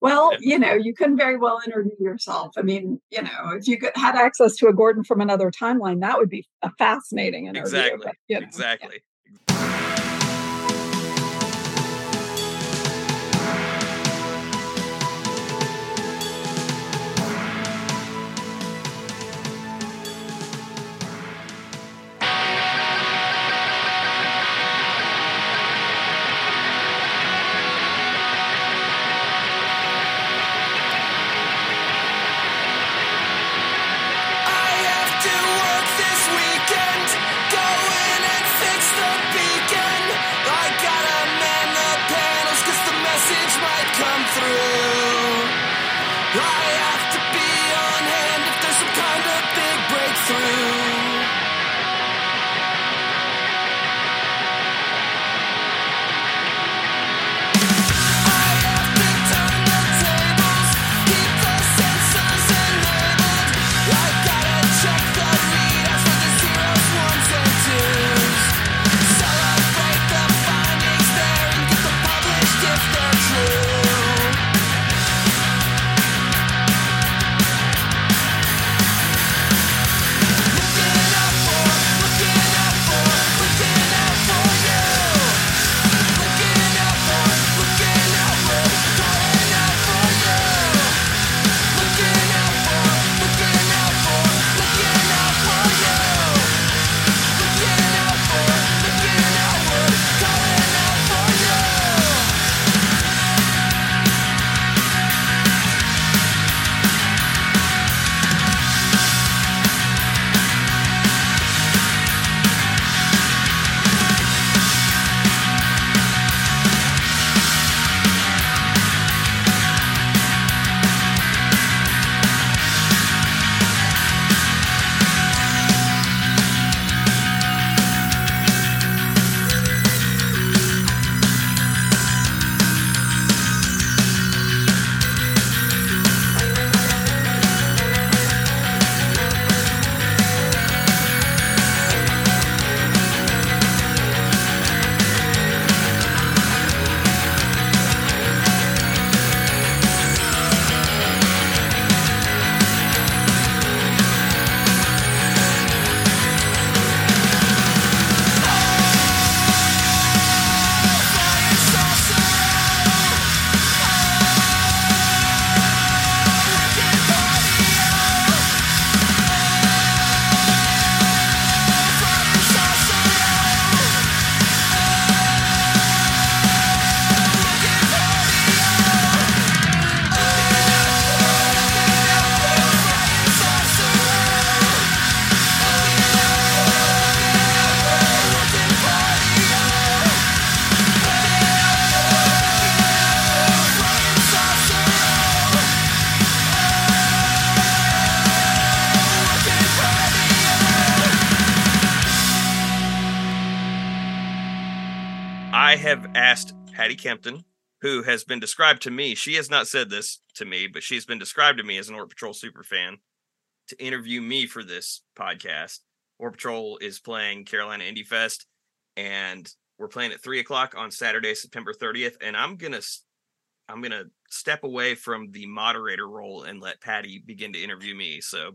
Well, you know, you can very well interview yourself. I mean, you know, if you could, had access to a Gordon from another timeline, that would be a fascinating interview. Exactly. But, you know, exactly. Patty Kempton, who has been described to me. She has not said this to me, but she's been described to me as an Oort Patrol super fan to interview me for this podcast. Oort Patrol is playing Carolina Indie Fest, and we're playing at three o'clock on Saturday, September 30th. And I'm gonna I'm gonna step away from the moderator role and let Patty begin to interview me. So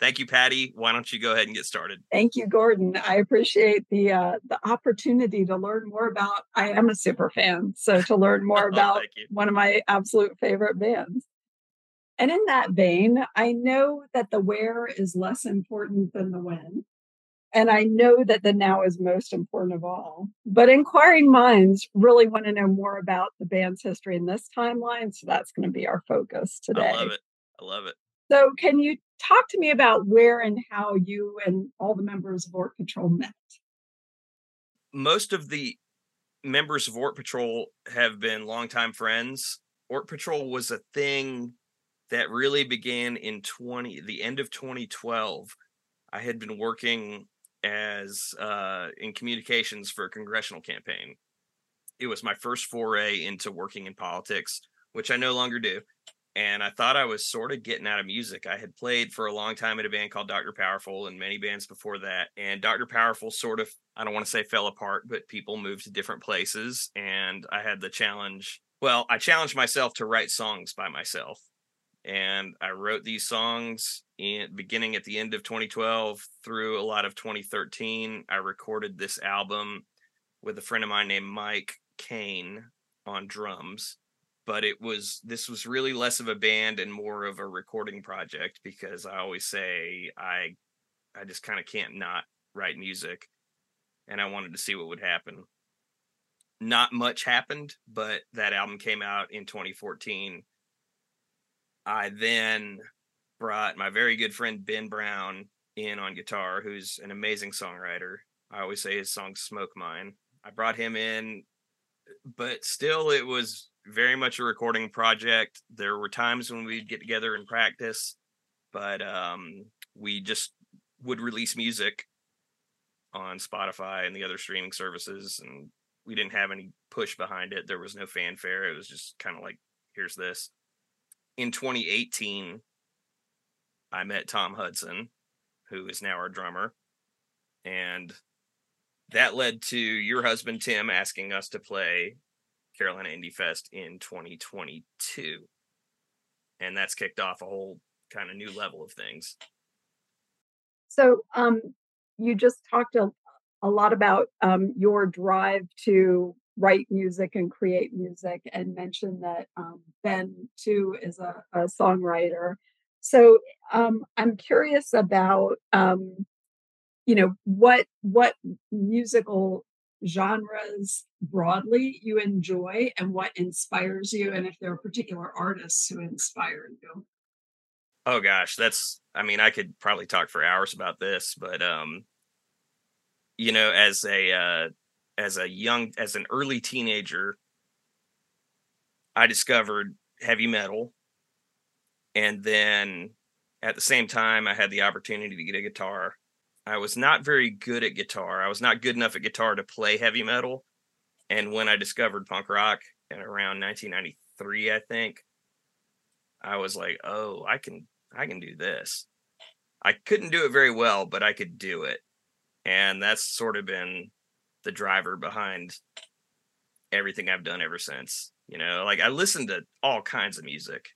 thank you, Patty. Why don't you go ahead and get started? Thank you, Gordon. I appreciate the uh, the opportunity to learn more about. I am a super fan, so to learn more about one of my absolute favorite bands. And in that vein, I know that the where is less important than the when. And I know that the now is most important of all. But inquiring minds really want to know more about the band's history in this timeline. So that's going to be our focus today. I love it. I love it. So, can you talk to me about where and how you and all the members of Oort Patrol met? most of the members of Oort Patrol have been longtime friends. Oort Patrol was a thing that really began in 20 the end of 2012. I had been working as uh, in communications for a congressional campaign. It was my first foray into working in politics, which I no longer do. And I thought I was sort of getting out of music. I had played for a long time in a band called Dr. Powerful and many bands before that. And Dr. Powerful sort of, I don't want to say fell apart, but people moved to different places. And I had the challenge. well, I challenged myself to write songs by myself. And I wrote these songs in beginning at the end of 2012 through a lot of 2013. I recorded this album with a friend of mine named Mike Kane on drums. But it was this was really less of a band and more of a recording project because I always say I I just kind of can't not write music. And I wanted to see what would happen not much happened, but that album came out in 2014. I then brought my very good friend Ben Brown in on guitar, who's an amazing songwriter. I always say his song Smoke Mine. I brought him in, but still, it was very much a recording project. There were times when we'd get together and practice, but um, we just would release music on Spotify and the other streaming services and we didn't have any push behind it. There was no fanfare. It was just kind of like, here's this. In 2018, I met Tom Hudson, who is now our drummer. And that led to your husband, Tim, asking us to play Carolina Indie Fest in 2022. And that's kicked off a whole kind of new level of things. So, um, you just talked a, a lot about um, your drive to write music and create music and mentioned that um, Ben, too, is a, a songwriter. So um, I'm curious about, um, you know, what what musical genres broadly you enjoy and what inspires you, and if there are particular artists who inspire you. Oh gosh, that's I mean, I could probably talk for hours about this, but um you know, as a uh, as a young as an early teenager, I discovered heavy metal, and then at the same time, I had the opportunity to get a guitar. I was not very good at guitar. I was not good enough at guitar to play heavy metal. And when I discovered punk rock in around 1993, I think, I was like, "Oh, I can I can do this." I couldn't do it very well, but I could do it and that's sort of been the driver behind everything I've done ever since. You know, like I listened to all kinds of music.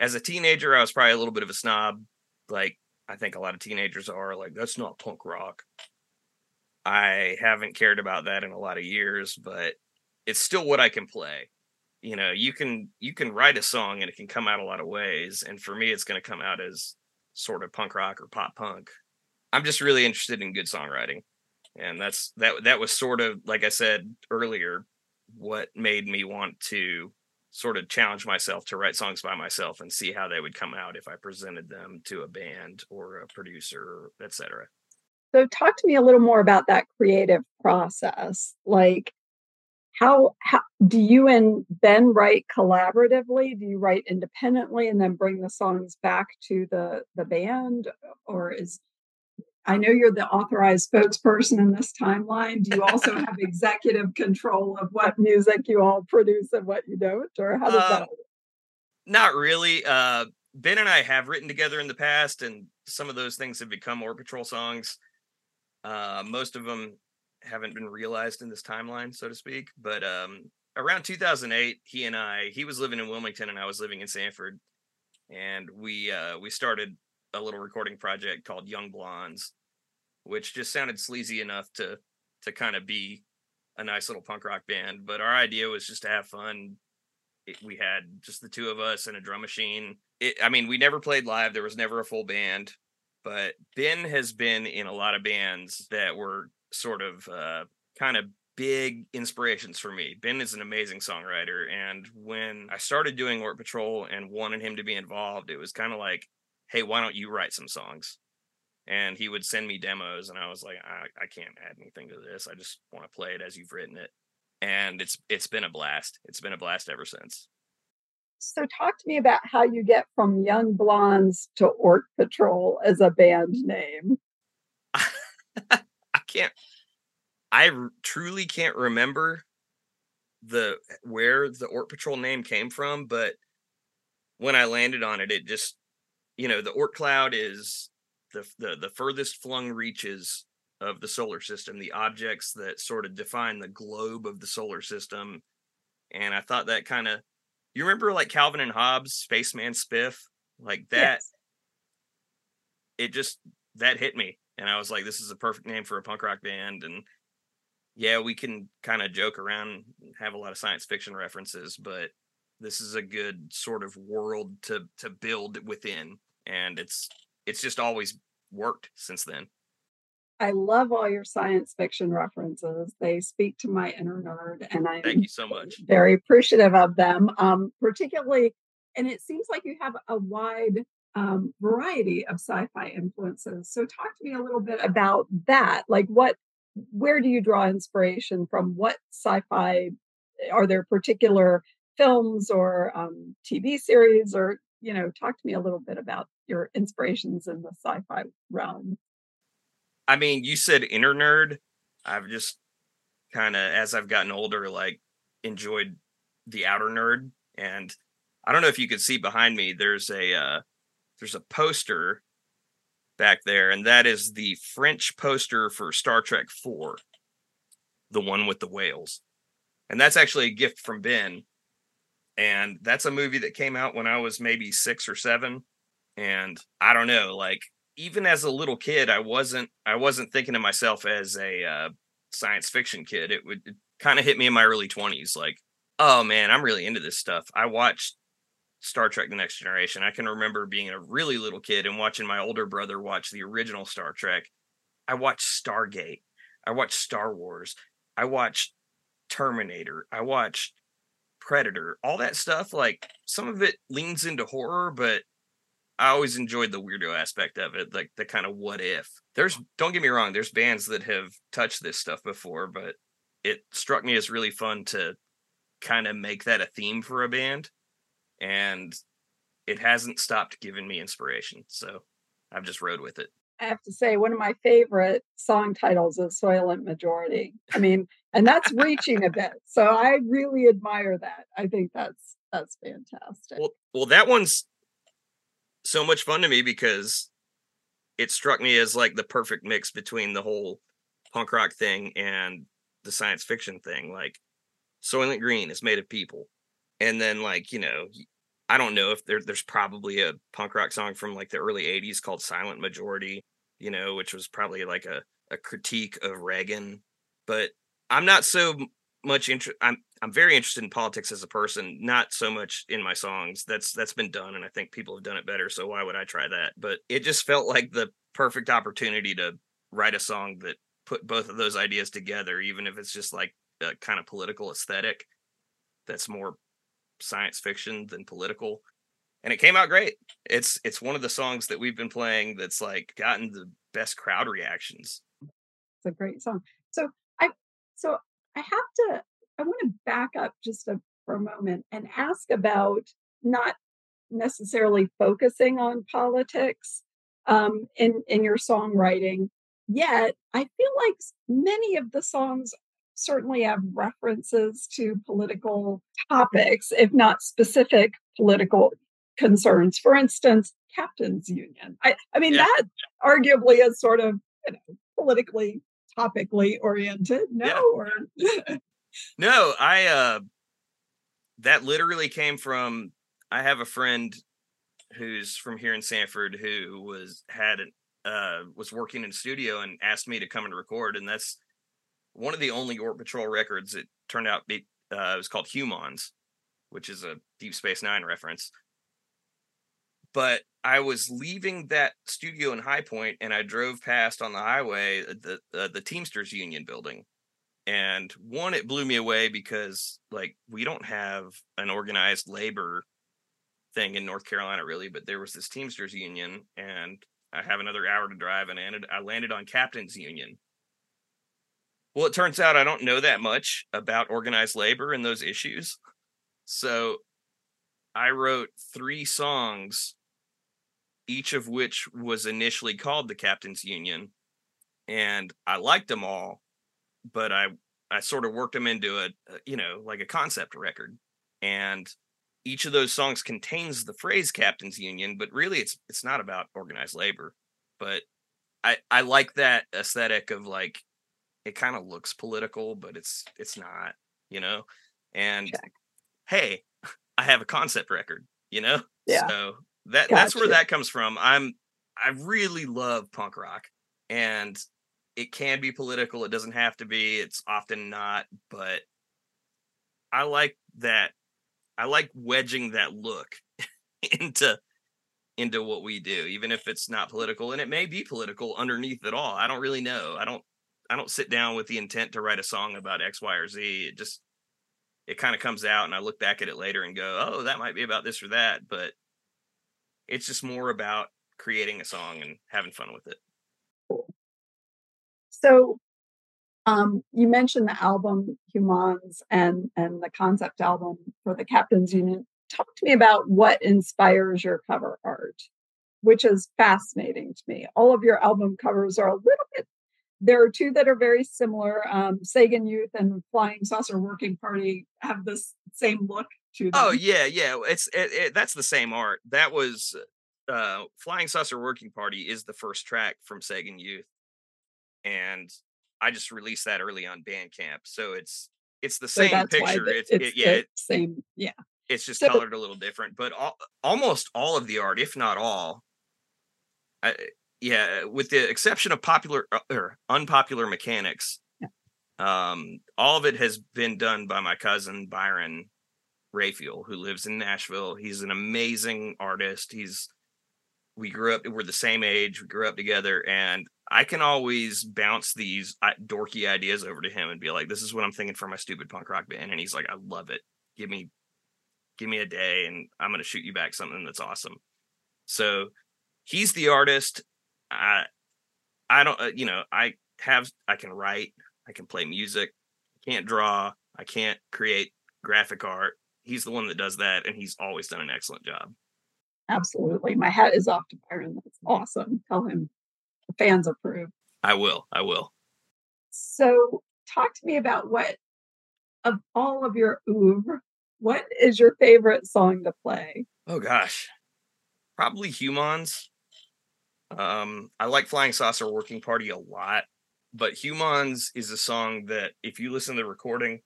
As a teenager, I was probably a little bit of a snob. Like I think a lot of teenagers are like, that's not punk rock. I haven't cared about that in a lot of years, but it's still what I can play. You know, you can you can write a song and it can come out a lot of ways. And for me, it's going to come out as sort of punk rock or pop punk I'm just really interested in good songwriting. And that's that that was sort of like I said earlier what made me want to sort of challenge myself to write songs by myself and see how they would come out if I presented them to a band or a producer, etc. So talk to me a little more about that creative process. Like how, how do you and Ben write collaboratively? Do you write independently and then bring the songs back to the the band or is I know you're the authorized spokesperson in this timeline. Do you also have executive control of what music you all produce and what you don't, or how does uh, that? Work? Not really. Uh, ben and I have written together in the past, and some of those things have become Oort Patrol songs. Uh, most of them haven't been realized in this timeline, so to speak. But um, around 2008, he and I, he was living in Wilmington, and I was living in Sanford, and we uh, we started a little recording project called Young Blondes, which just sounded sleazy enough to to kind of be a nice little punk rock band. But our idea was just to have fun. It, we had just the two of us and a drum machine. It, I mean, we never played live. There was never a full band. But Ben has been in a lot of bands that were sort of uh, kind of big inspirations for me. Ben is an amazing songwriter. And when I started doing Oort Patrol and wanted him to be involved, it was kind of like hey, why don't you write some songs? And he would send me demos, and I was like, I, I can't add anything to this. I just want to play it as you've written it. And it's it's been a blast. It's been a blast ever since. So talk to me about how you get from Young Blondes to Oort Patrol as a band mm. name. I can't I r- truly can't remember the where the Oort Patrol name came from, but when I landed on it, it just you know, the Oort cloud is the, the the furthest flung reaches of the solar system, the objects that sort of define the globe of the solar system. and I thought that kind of you remember like Calvin and Hobbes, Spaceman Spiff, like that. Yes. It just that hit me, and I was like, this is a perfect name for a punk rock band. And yeah, we can kind of joke around, and have a lot of science fiction references, but this is a good sort of world to to build within, and it's it's just always worked since then. I love all your science fiction references. They speak to my inner nerd, and I'm Thank you so much. very appreciative of them. Um, particularly, and it seems like you have a wide um, variety of sci-fi influences. So, talk to me a little bit about that. Like, what, where do you draw inspiration from? What sci-fi are there particular films or um, TV series, or you know, talk to me a little bit about your inspirations in the sci-fi realm. I mean, you said inner nerd. I've just kind of, as I've gotten older, like enjoyed the outer nerd. And I don't know if you could see behind me. There's a uh, there's a poster back there, and that is the French poster for Star Trek Four, the one with the whales. And that's actually a gift from Ben. And that's a movie that came out when I was maybe six or seven. And I don't know, like even as a little kid, I wasn't I wasn't thinking of myself as a uh, science fiction kid. It would kind of hit me in my early twenties, like, oh man, I'm really into this stuff. I watched Star Trek: The Next Generation. I can remember being a really little kid and watching my older brother watch the original Star Trek. I watched Stargate. I watched Star Wars. I watched Terminator. I watched Predator. All that stuff, like some of it leans into horror, but I always enjoyed the weirdo aspect of it, like the kind of what if. There's don't get me wrong, there's bands that have touched this stuff before, but it struck me as really fun to kind of make that a theme for a band. And it hasn't stopped giving me inspiration. So I've just rode with it. I have to say, one of my favorite song titles is Soylent Majority. I mean, and that's reaching a bit. So I really admire that. I think that's that's fantastic. Well, well, that one's so much fun to me because it struck me as like the perfect mix between the whole punk rock thing and the science fiction thing. Like Soylent Green is made of people. And then like, you know, I don't know if there, there's probably a punk rock song from like the early 80s called Silent Majority, you know, which was probably like a, a critique of Reagan. But I'm not so much interested. I'm I'm very interested in politics as a person, not so much in my songs. That's that's been done and I think people have done it better, so why would I try that? But it just felt like the perfect opportunity to write a song that put both of those ideas together even if it's just like a kind of political aesthetic that's more science fiction than political. And it came out great. It's it's one of the songs that we've been playing that's like gotten the best crowd reactions. It's a great song. So I so I have to I want to back up just a, for a moment and ask about not necessarily focusing on politics um, in in your songwriting. Yet I feel like many of the songs certainly have references to political topics, if not specific political concerns. For instance, captain's union. I, I mean, Yeah. that arguably is sort of you know, politically topically oriented. No, Yeah. or No, I uh that literally came from I have a friend who's from here in Sanford who was had an uh was working in studio and asked me to come and record and that's one of the only Oort Patrol records it turned out be uh it was called Humans, which is a Deep Space 9 reference. But I was leaving that studio in High Point and I drove past on the highway uh, the uh, the Teamsters Union building and one it blew me away because like we don't have an organized labor thing in North Carolina really but there was this Teamsters union and I have another hour to drive and I I landed on Captain's Union. Well, it turns out I don't know that much about organized labor and those issues. So I wrote 3 songs each of which was initially called the Captain's Union and I liked them all but I I sort of worked them into a, you know like a concept record, and each of those songs contains the phrase "Captain's Union," but really it's it's not about organized labor. But I I like that aesthetic of like it kind of looks political, but it's it's not, you know. And Check. hey, I have a concept record, you know? Yeah. So that that's where that comes from. I'm I really love punk rock and it can be political. It doesn't have to be. It's often not, but I like that I like wedging that look into into what we do, even if it's not political, and it may be political underneath it all. I don't really know. I don't I don't sit down with the intent to write a song about X, Y, or Z. It just it kind of comes out and I look back at it later and go, oh, that might be about this or that. But it's just more about creating a song and having fun with it. So, um, you mentioned the album Humans and and the concept album for the Captains Union. Talk to me about what inspires your cover art, which is fascinating to me. All of your album covers are a little bit. There are two that are very similar. Um, Sagan Youth and Flying Saucer Working Party have this same look to them. Oh yeah, yeah. It's it, it, that's the same art. That was uh Flying Saucer Working Party is the first track from Sagan Youth. And I just released that early on Bandcamp. So it's it's the same why picture. the- It's, it, yeah, same. Yeah. it's just So- colored a little different, but all, almost all of the art, if not all, I, yeah, with the exception of popular uh, or unpopular mechanics, um, all of it has been done by my cousin Byron Rayfield, who lives in Nashville. He's an amazing artist. He's we grew up, we're the same age, we grew up together, and I can always bounce these uh, dorky ideas over to him and be like, "This is what I'm thinking for my stupid punk rock band," and he's like, "I love it. Give me, give me a day, and I'm gonna shoot you back something that's awesome." So he's the artist. I, I don't, uh, you know, I have, I can write, I can play music, I can't draw, I can't create graphic art. He's the one that does that, and he's always done an excellent job. Absolutely. My hat is off to Byron. That's awesome. Tell him the fans approve. I will, I will. So, talk to me about what, of all of your oeuvre, what is your favorite song to play? Oh gosh, probably Humans. Um, I like Flying Saucer Working Party a lot, but Humans is a song that if you listen to the recording,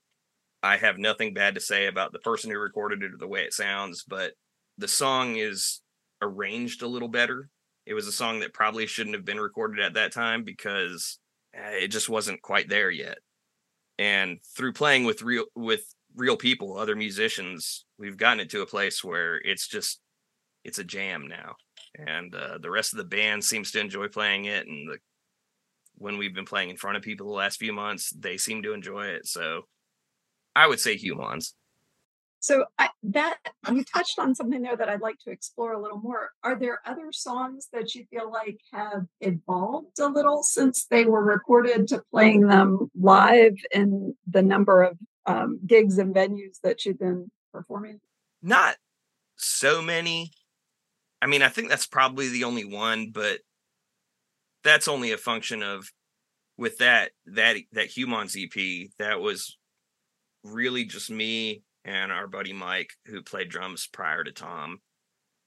I have nothing bad to say about the person who recorded it or the way it sounds, but the song is arranged a little better. It was a song that probably shouldn't have been recorded at that time because uh, it just wasn't quite there yet. And through playing with real with real people, other musicians, we've gotten it to a place where it's just it's a jam now. And uh, the rest of the band seems to enjoy playing it and the when we've been playing in front of people the last few months, they seem to enjoy it. So I would say humans. So, I, that you touched on something there that I'd like to explore a little more. Are there other songs that you feel like have evolved a little since they were recorded to playing them live in the number of um, gigs and venues that you've been performing? Not so many. I mean, I think that's probably the only one, but that's only a function of with that that that humans EP, that was really just me and our buddy Mike who played drums prior to Tom.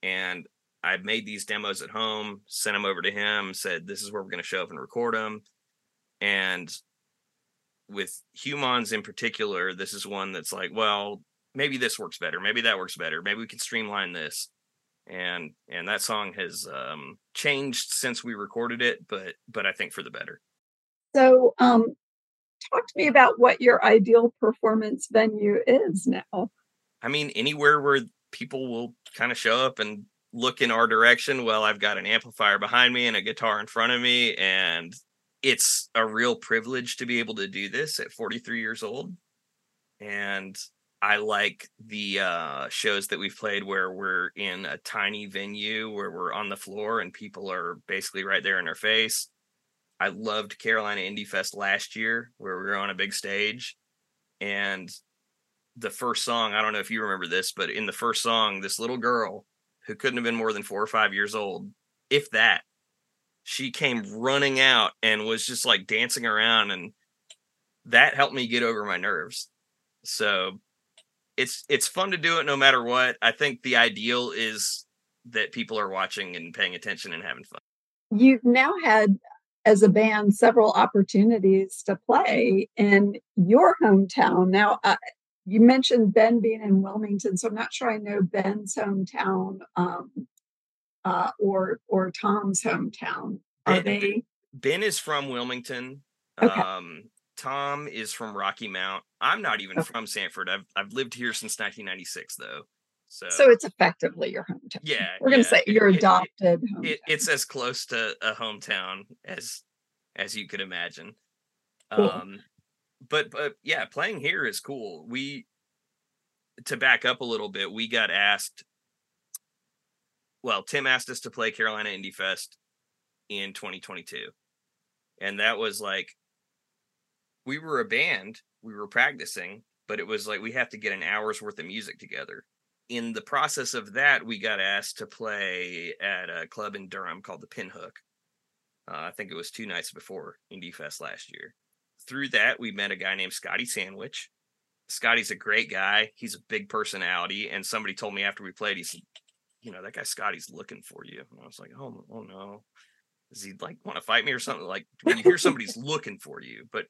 And I made these demos at home, sent them over to him, said this is where we're going to show up and record them. And with humans in particular, this is one that's like, well, maybe this works better, maybe that works better, maybe we can streamline this. And and that song has um changed since we recorded it, but but I think for the better. So, um, talk to me about what your ideal performance venue is now. I mean, anywhere where people will kind of show up and look in our direction. Well, I've got an amplifier behind me and a guitar in front of me, and it's a real privilege to be able to do this at 43 years old. And I like the uh, shows that we've played where we're in a tiny venue where we're on the floor and people are basically right there in our face. I loved Carolina Indie Fest last year where we were on a big stage and the first song, I don't know if you remember this, but in the first song, this little girl who couldn't have been more than four or five years old, if that, she came running out and was just like dancing around and that helped me get over my nerves. So it's it's fun to do it no matter what. I think the ideal is that people are watching and paying attention and having fun. You've now had, as a band, several opportunities to play in your hometown. Now, uh, you mentioned Ben being in Wilmington, so I'm not sure I know Ben's hometown um, uh, or or Tom's hometown. Are Ben- they Ben is from Wilmington. Okay. Um, Tom is from Rocky Mount. I'm not even Okay. from Sanford. I've I've lived here since 1996 though. So, so it's effectively your hometown? yeah, We're gonna yeah, say your it- it- adopted hometown. it, it's as close to a hometown as as you could imagine Cool. um but but yeah playing here is cool we to back up a little bit we got asked well tim asked us to play carolina indie fest in 2022 and that was like we were a band we were practicing but it was like we have to get an hour's worth of music together in the process of that, we got asked to play at a club in Durham called the Pinhook. Uh, I think it was two nights before Indie Fest last year. Through that, we met a guy named Scotty Sandwich. Scotty's a great guy. He's a big personality. And somebody told me after we played, he said, You know, that guy Scotty's looking for you. And I was like, Oh, oh no. Does he like want to fight me or something? Like when you hear somebody's looking for you. But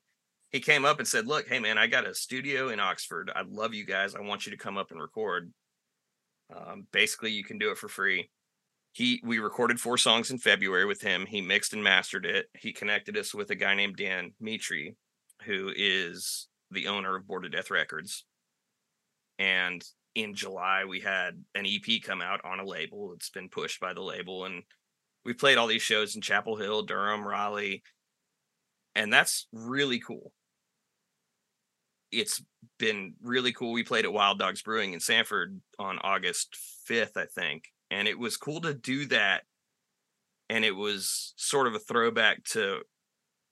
he came up and said, Look, hey man, I got a studio in Oxford. I love you guys. I want you to come up and record. Um, basically, you can do it for free. He we recorded four songs in February with him. He mixed and mastered it. He connected us with a guy named Dan Mitri, who is the owner of Border Death Records. And in July, we had an EP come out on a label. It's been pushed by the label, and we played all these shows in Chapel Hill, Durham, Raleigh, and that's really cool. It's been really cool. We played at Wild Dogs Brewing in Sanford on August 5th, I think. And it was cool to do that. And it was sort of a throwback to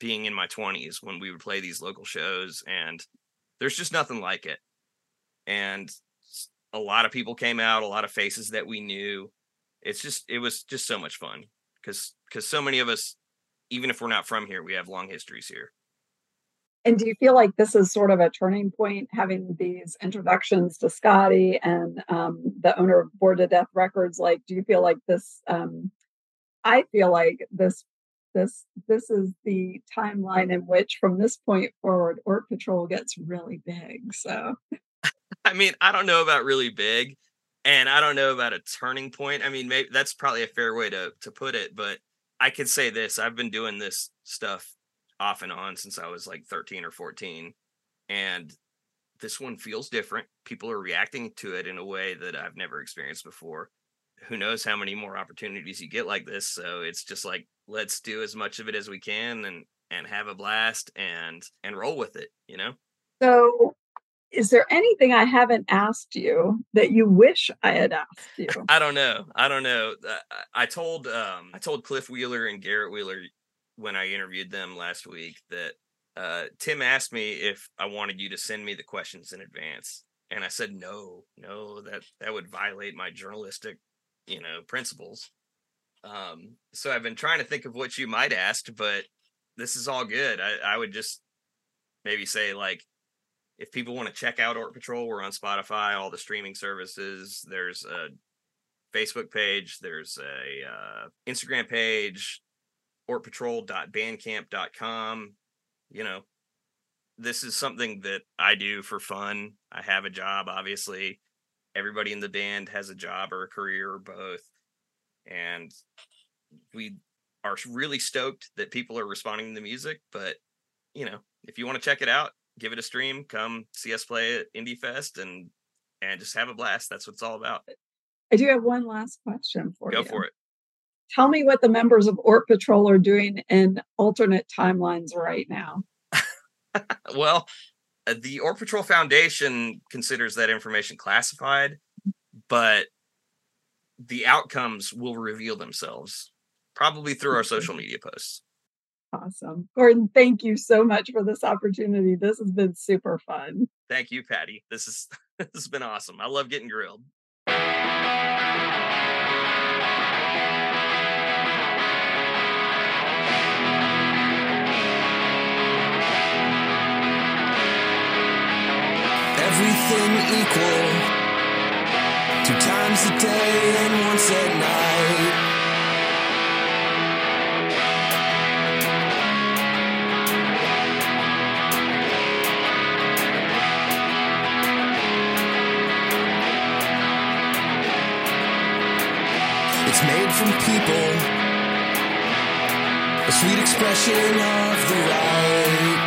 being in my 20s when we would play these local shows. And there's just nothing like it. And a lot of people came out, a lot of faces that we knew. It's just, it was just so much fun because, because so many of us, even if we're not from here, we have long histories here. And do you feel like this is sort of a turning point, having these introductions to Scotty and um, the owner of Board of Death Records? Like, do you feel like this? Um, I feel like this, this, this is the timeline in which, from this point forward, Oort Patrol gets really big. So, I mean, I don't know about really big, and I don't know about a turning point. I mean, maybe that's probably a fair way to to put it, but I can say this: I've been doing this stuff off and on since I was like 13 or 14, and this one feels different. People are reacting to it in a way that I've never experienced before. Who knows how many more opportunities you get like this? So it's just like let's do as much of it as we can and and have a blast and and roll with it, you know? so is there anything I haven't asked you that you wish I had asked you? I don't know. I don't know. Uh, I I told um I told Cliff Wheeler and Garrett Wheeler when I interviewed them last week that uh Tim asked me if I wanted you to send me the questions in advance. And I said no, no, that that would violate my journalistic, you know, principles. Um so I've been trying to think of what you might ask, but this is all good. I, I would just maybe say like if people want to check out Oort Patrol, we're on Spotify, all the streaming services. There's a Facebook page, there's a uh, Instagram page, oortpatrol.bandcamp.com. You know, this is something that I do for fun. I have a job, obviously. Everybody in the band has a job or a career or both. And we are really stoked that people are responding to the music. But, you know, if you want to check it out, give it a stream, come see us play at Indie Fest and and just have a blast. That's what it's all about. I do have one last question for Go you. Go for it. Tell me what the members of Oort Patrol are doing in alternate timelines right now. Well, uh, the Oort Patrol Foundation considers that information classified, but the outcomes will reveal themselves probably through our social media posts. Awesome. Gordon, thank you so much for this opportunity. This has been super fun. Thank you, Patty. This is this has been awesome. I love getting grilled. everything equal. Two times a day and once at night. It's made from people, a sweet expression of the right.